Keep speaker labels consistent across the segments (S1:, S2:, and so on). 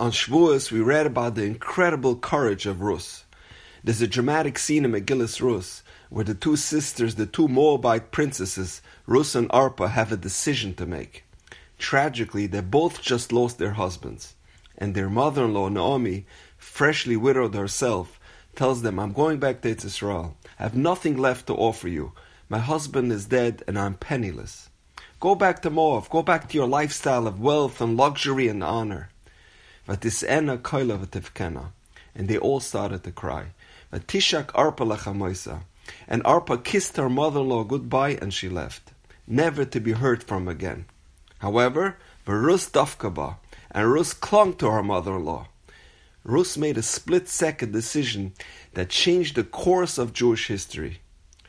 S1: On Shavuos, we read about the incredible courage of Rus. There's a dramatic scene in Megillus Rus where the two sisters, the two Moabite princesses, Rus and Arpa, have a decision to make. Tragically, they both just lost their husbands, and their mother-in-law Naomi, freshly widowed herself, tells them, "I'm going back to Israel. I have nothing left to offer you. My husband is dead, and I'm penniless. Go back to Moab. Go back to your lifestyle of wealth and luxury and honor." Vatisena koila v'tivkena, and they all started to cry. Vatishak Arpa lachamoisa, and Arpa kissed her mother-in-law goodbye, and she left, never to be heard from again. However, Rus dafkaba, and Rus clung to her mother-in-law. Rus made a split-second decision that changed the course of Jewish history.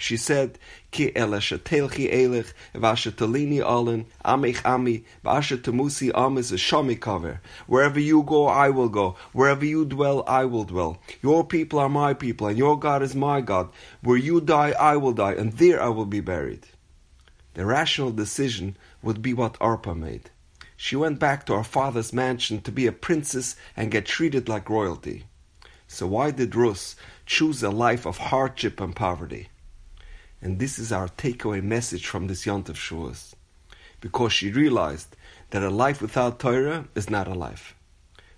S1: She said, Ki eleshetelchi elech, vashetalini alin, amich ami, vashetemusi amis shamikaver. Wherever you go, I will go. Wherever you dwell, I will dwell. Your people are my people, and your God is my God. Where you die, I will die, and there I will be buried. The rational decision would be what Arpa made. She went back to her father's mansion to be a princess and get treated like royalty. So why did Rus choose a life of hardship and poverty? And this is our takeaway message from this Yontif Shavuos. Because she realized that a life without Torah is not a life.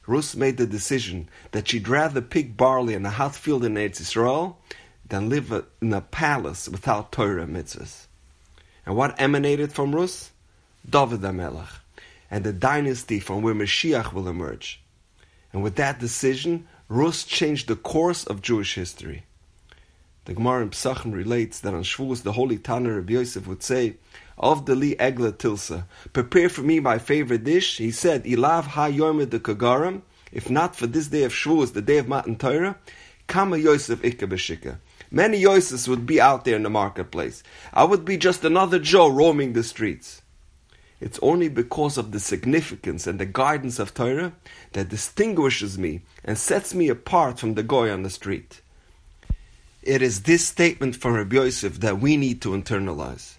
S1: Rus made the decision that she'd rather pick barley in a hot field in Eretz Israel than live in a palace without Torah mitzvahs. And what emanated from Rus? David HaMelech, and the dynasty from where Mashiach will emerge. And with that decision, Rus changed the course of Jewish history. The Gemara in Psachim relates that on Shavuos the holy Tanna of Yosef would say, "Of the li egla tilsa, prepare for me my favorite dish." He said, "Ilav ha yomed de kagarim." If not for this day of Shavuos, the day of Matan Torah, kama Yosef ikka Many Yosefs would be out there in the marketplace. I would be just another Joe roaming the streets. It's only because of the significance and the guidance of Torah that distinguishes me and sets me apart from the goy on the street. It is this statement from Rabbi Yosef that we need to internalize.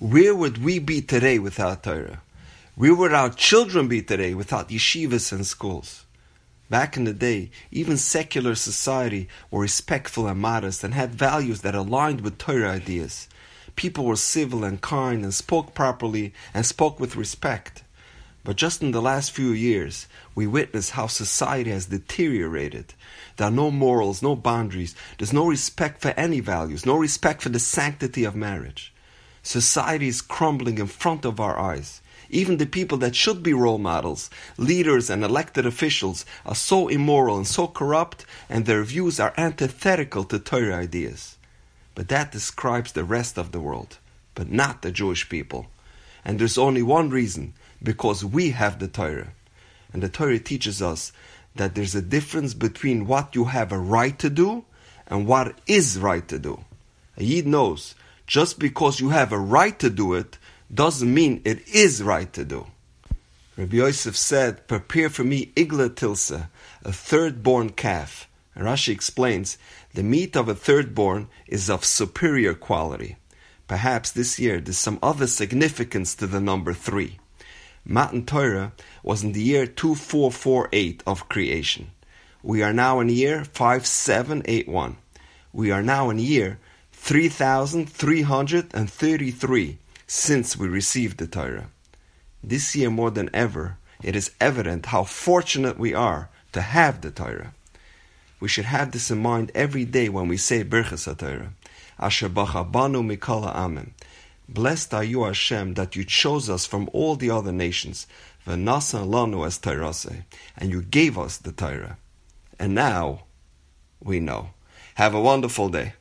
S1: Where would we be today without Torah? Where would our children be today without yeshivas and schools? Back in the day, even secular society were respectful and modest and had values that aligned with Torah ideas. People were civil and kind and spoke properly and spoke with respect. But just in the last few years, we witness how society has deteriorated. There are no morals, no boundaries. There's no respect for any values, no respect for the sanctity of marriage. Society is crumbling in front of our eyes. Even the people that should be role models, leaders and elected officials, are so immoral and so corrupt, and their views are antithetical to Torah ideas. But that describes the rest of the world, but not the Jewish people. And there's only one reason because we have the Torah. And the Torah teaches us that there's a difference between what you have a right to do and what is right to do. Yid knows just because you have a right to do it doesn't mean it is right to do. Rabbi Yosef said, Prepare for me igla tilsa, a third born calf. Rashi explains, the meat of a third born is of superior quality. Perhaps this year there's some other significance to the number three. Matan Torah was in the year 2448 of creation. We are now in year 5781. We are now in year 3333 since we received the Torah. This year more than ever, it is evident how fortunate we are to have the Torah. We should have this in mind every day when we say Birchas HaTorah. Asher bachabanu mikala amen. Blessed are you, Hashem, that you chose us from all the other nations, v'nasa lanu as Torase, and you gave us the Torah. And now we know. Have a wonderful day.